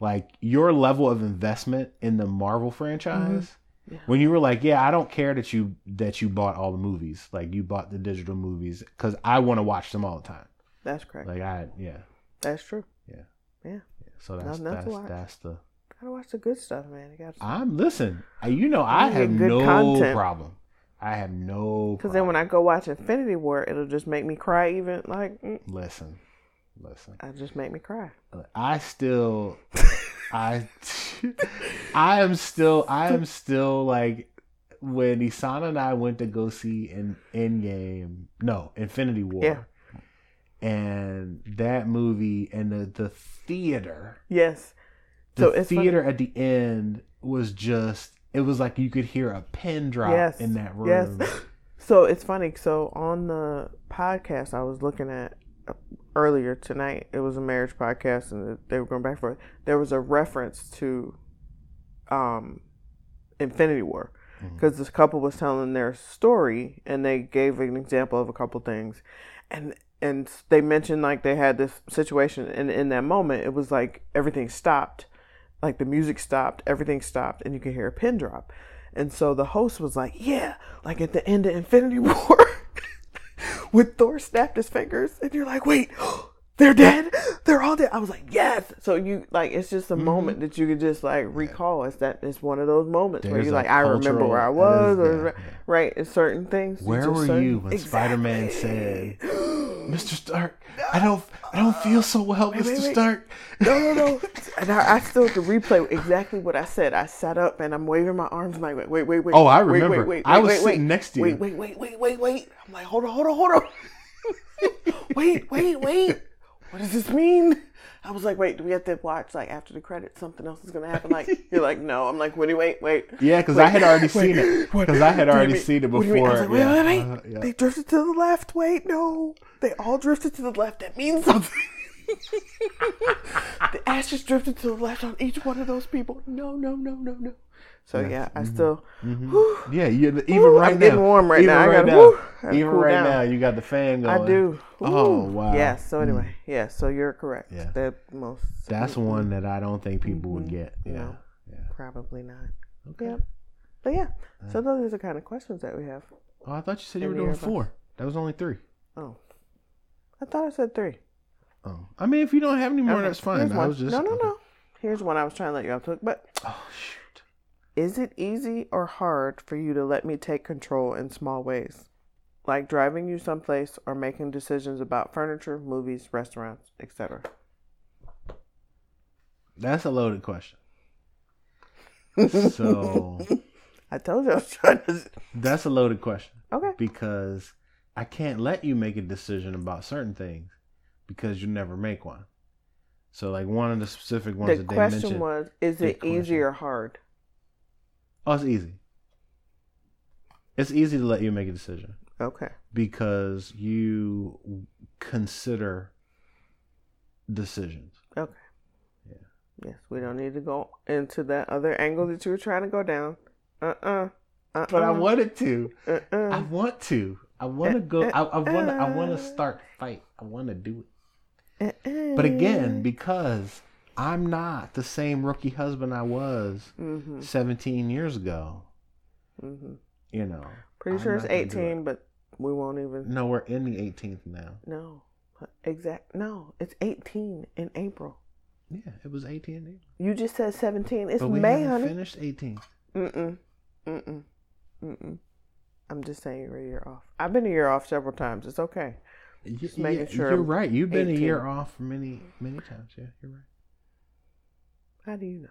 like your level of investment in the Marvel franchise Mm-hmm. Yeah. when you were like, yeah, I don't care that you that you bought all the movies, like you bought the digital movies cuz I want to watch them all the time. That's correct. Like I yeah. that's true. So that's to that's watch. that's the Gotta watch the good stuff, man. You got I'm listen. You know I have no content. problem. I have no because then when I go watch Infinity War, it'll just make me cry. Even like mm, listen. Listen. I just make me cry. I still I I am still I am still like when Isana and I went to go see in Endgame, no, Infinity War. Yeah. And that movie and the the theater, Yes. the So it's funny. theater at the end was just it was like you could hear a pin drop Yes. in that room. Yes. So it's funny. So on the podcast I was looking at uh, earlier tonight, it was a marriage podcast, and they were going back and forth. There was a reference to um, Infinity War because this couple was telling their story, and they gave an example of a couple things, and and they mentioned like they had this situation, and in that moment, it was like everything stopped, like the music stopped, everything stopped, and you could hear a pin drop. And so the host was like, "Yeah, like at the end of Infinity War, when Thor snapped his fingers, and you're like, wait, they're dead, they're all dead." I was like, "Yes." So you like, it's just a Mhm. moment that you could just like recall. It's that it's one of those moments where you're like, "I remember where I was," is- or yeah, yeah. right, it's certain things. Where were certain- you when Spider-Man Exactly. Mr. Stark, I don't I don't feel so well, Wait, Mr. wait, wait. Stark. no, no, no. And I, I still can replay exactly what I said. I sat up and I'm waving my arms. I'm like, wait, wait, wait, wait. Oh, I wait, remember. Wait, wait, I was wait, sitting wait. next to you. Wait, wait, wait, wait, wait, wait. I'm like, hold on, hold on, hold on. wait, wait, wait. What does this mean? I was like, wait, do we have to watch like after the credits? Something else is gonna happen. Like you're like, no. I'm like, wait, wait, wait. Yeah, because I had already seen it. Because I had what do you already seen it What do you mean? I before. like, wait, yeah. wait, wait. Uh, yeah. They drifted to the left. Wait, no. They all drifted to the left. That means something. the ashes drifted to the left on each one of those people. No, no, no, no, no. So yeah, I still. whew, Yeah, even whew, right I'm now. getting warm right even now. Right gotta, now. whew, I gotta even cool right down. now, you got the fan going. I do. Oh, wow. Yeah. So anyway, yeah. So you're correct. Yeah. That most. That's mm, one that I don't think people would Mhm. get. Yeah. No. Yeah. Probably not. Okay. Yep. But yeah. So those are the kind of questions that we have. Oh, I thought you said you were doing four. That was only three. Oh. I thought I said three. Oh, I mean, if you don't have any more, Okay, that's fine. here's I one. was just no, no, okay. no. Here's one I was trying to let you off hook. But Oh shoot. Is it easy or hard for you to let me take control in small ways, like driving you someplace or making decisions about furniture, movies, restaurants, etc.? That's a loaded question. So I told you I was trying to. that's a loaded question Okay. because I can't let you make a decision about certain things because you never make one. So like one of the specific ones The that they question mentioned. was: Is it easy question. or hard? Oh, it's easy. It's easy to let you make a decision Okay. because you consider decisions. Okay. Yeah. Yes, we don't need to go into that other angle that you were trying to go down. Uh uh-uh. uh. But I wanted to. Uh uh. I want to. I want to go. I, I want. I want to start fight. I want to do it. Uh-uh. But again, because I'm not the same rookie husband I was Mm-hmm. 17 years ago. Mm-hmm. You know. Pretty I'm sure it's not gonna 18, but we won't even. No, we're in the 18th now. No. Exact. No, it's 18 in April. Yeah, it was 18. in April. You just said 17. It's But we May, honey. finished 18. Mm-mm. Mm-mm. Mm-mm. I'm just saying you're a year off. I've been a year off several times. It's okay. Just making sure You're right. You've been 18. a year off many, many times. Yeah, you're right. How do you know?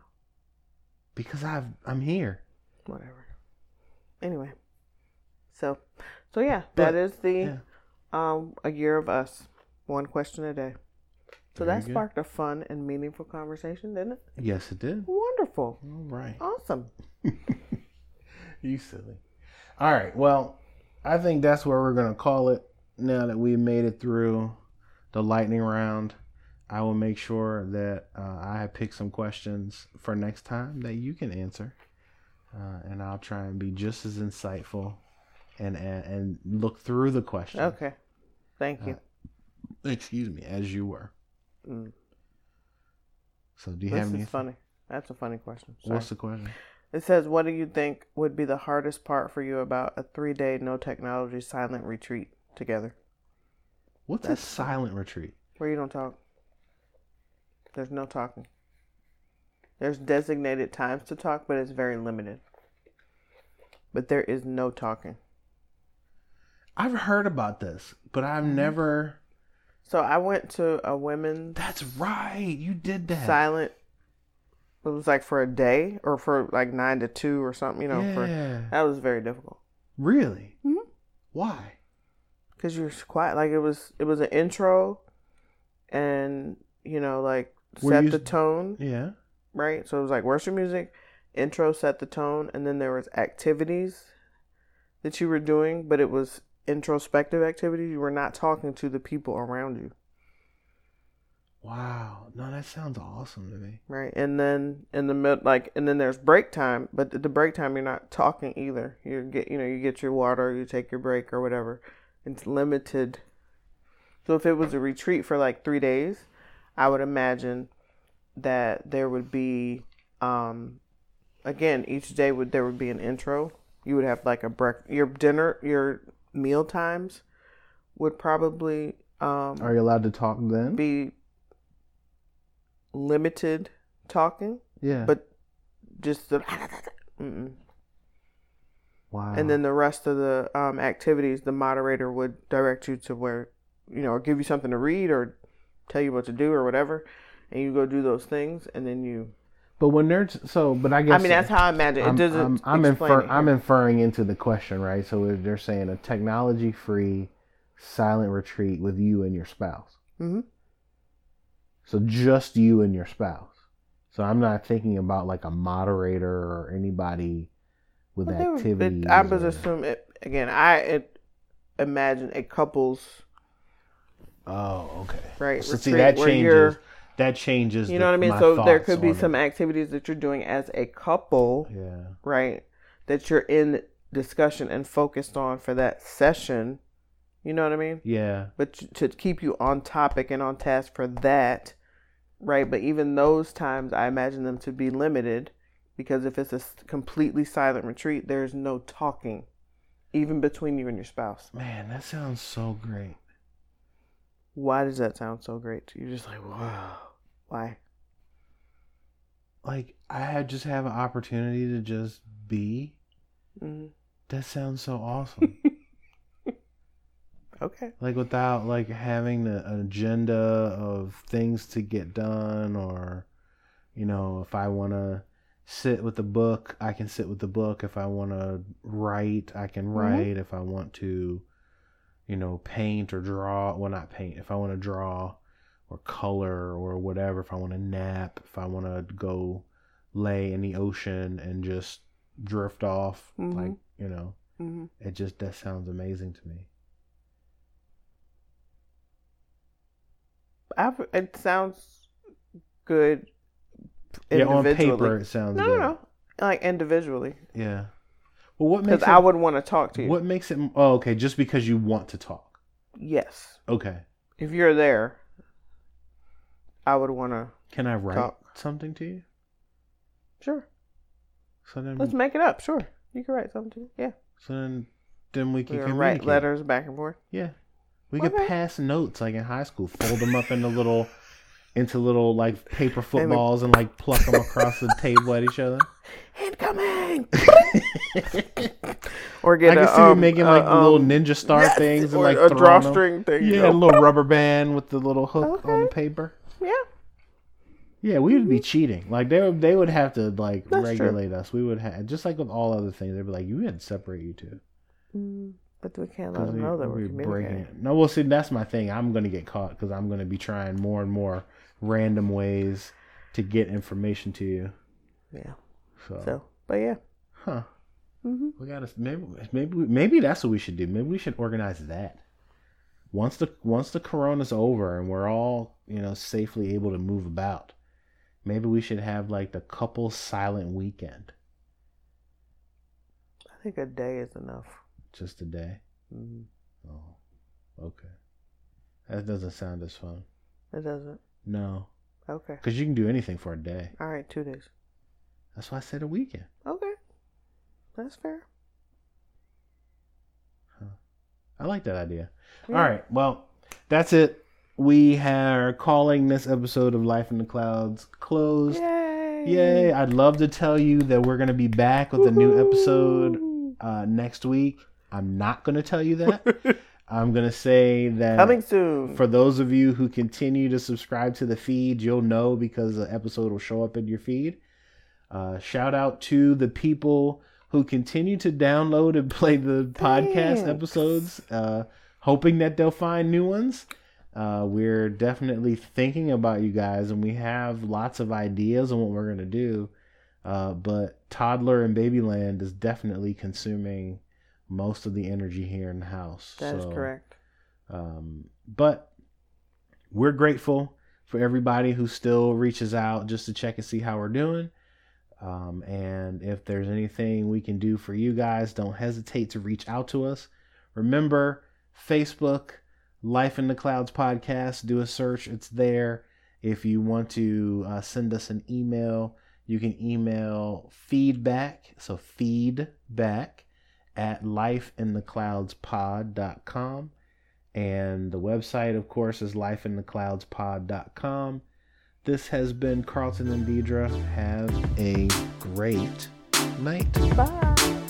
Because I've I'm here. Whatever. Anyway. So so yeah, But- that is the Yeah. um a year of us. One question a day. So Very that good. sparked a fun and meaningful conversation, didn't it? Yes, it did. Wonderful. All right. Awesome. You silly. All right. Well, I think that's where we're going to call it now that we made it through the lightning round. I will make sure that uh, I have picked some questions for next time that you can answer. Uh, and I'll try and be just as insightful and, and, and look through the question. Okay. Thank you. Excuse me, as you were. Mm. So, do you This have is any? funny. That's a funny question. Sorry. What's the question? It says, "What do you think would be the hardest part for you about a three-day no technology silent retreat together, What's That's a silent retreat? where you don't talk? There's no talking. There's designated times to talk, but it's very limited. But there is no talking. I've heard about this, but I've Mm-hmm. never. So I went to a women's That's right. You did that. silent. It was like for a day or for like nine to two or something. You know, for yeah. that was very difficult Really? Mhm. Why? because you're quiet. Like it was, it was an intro, and you know, like Were set you- the tone. Yeah. right? So it was like worship music, intro set the tone, and then there was activities that you were doing, but it was introspective activities. You were not talking to the people around you, Wow. No, that sounds awesome to me. right? And then in the mid, like, and then there's break time, but the, the break time you're not talking either. You get, you know, you get your water, you take your break or whatever. It's limited. So if it was a retreat for like three days, I would imagine that there would be, um, again, each day would there would be an intro. You would have like a break, your dinner, your meal times would probably um, Are you allowed to talk then? be limited talking, yeah. but just the. Wow. And then the rest of the um, activities, the moderator would direct you to where, you know, or give you something to read or tell you what to do or whatever, and you go do those things, and then you. but when they're so, but I guess I mean, that's how I imagine it. I'm, doesn't. I'm, I'm, infer- it I'm inferring into the question, right? So if they're saying a technology-free silent retreat with you and your spouse. Mm-hmm. So just you and your spouse. So I'm not thinking about like a moderator or anybody with they were- I was assuming again. I it, imagine a couple's Oh, okay. right So see retreat that where you're- changes. That changes. You the- know what I mean? So there could be some it. activities that you're doing as a couple, Yeah. right? That you're in discussion and focused on for that session. You know what I mean? Yeah. But to keep you on topic and on task for that, right? But even those times, I imagine them to be limited because if it's a completely silent retreat, there's no talking, even between you and your spouse. Man, that sounds so great. Why does that sound so great? You're just like, wow. Why? Like I just have an opportunity to just be. hmm That sounds so awesome. Okay. like without like having the, an agenda of things to get done or you know if i want to sit with the book i can sit with the book if i want to write i can write if i want to you know paint or draw well not paint if i want to draw or color or whatever if i want to nap if i want to go lay in the ocean and just drift off Mhm. like you know Mm-hmm. It just that sounds amazing to me. I've, it sounds good. Yeah, on paper it sounds No, good. no, no. Like individually, Yeah. Well, what because makes it, I would want to talk to you. what makes it? Oh, okay. Just because you want to talk. Yes, Okay. if you're there, I would want to. Can I write Talk. something to you? Sure, So then, let's make it up. Sure, you can write something to me. Yeah, so then, then we can we can communicate. write letters back and forth. Yeah. We could Okay. pass notes like in high school, fold them up into little, into little like paper footballs and like pluck them across the table at each other. Incoming. or get I can a, see you um, making like the little um, ninja star yes, things and like a throwing them. drawstring thing. you Yeah, a little rubber band with the little hook on the paper. yeah. Yeah, we would be cheating. Like they would, they would have to like That's true. regulate us. We would have just like with all other things. They'd be like, you had to separate you two. Mm, but we can't let them we- know that we're we're communicating. it. No, well, see, that's my thing. I'm gonna get caught because I'm gonna be trying more and more random ways to get information to you. Yeah. So, So, but yeah. huh? hmm We gotta maybe maybe maybe that's what we should do. Maybe we should organize that. Once the once the corona's over and we're all you know safely able to move about, maybe we should have like the couple silent weekend, I think a day is enough. just a day. hmm Oh, okay. That doesn't sound as fun. It doesn't. No, Okay. because you can do anything for a day. All right. Two days. That's why I said a weekend. Okay. That's fair. I like that idea. Yeah. All right. Well, that's it. We are calling this episode of Life in the Clouds closed. Yay. Yay. I'd love to tell you that we're going to be back with a new episode uh, next week. I'm not going to tell you that. I'm going to say that Coming soon. for those of you who continue to subscribe to the feed, you'll know because the episode will show up in your feed. Uh, shout out to the people who continue to download and play the podcast Thanks. episodes, uh, hoping that they'll find new ones. Uh, we're definitely thinking about you guys, and we have lots of ideas on what we're going to do. Uh, but Toddler and Babyland is definitely consuming most of the energy here in the house. That is So, correct. um, but we're grateful for everybody who still reaches out just to check and see how we're doing. Um, and if there's anything we can do for you guys, don't hesitate to reach out to us. Remember, Facebook, Life in the Clouds podcast, do a search, it's there. If you want to uh, send us an email, you can email feedback, so feedback at lifeinthecloudspod.com. And the website, of course, is lifeinthecloudspod.com. This has been Carlton and Deidre. Have a great night. Bye.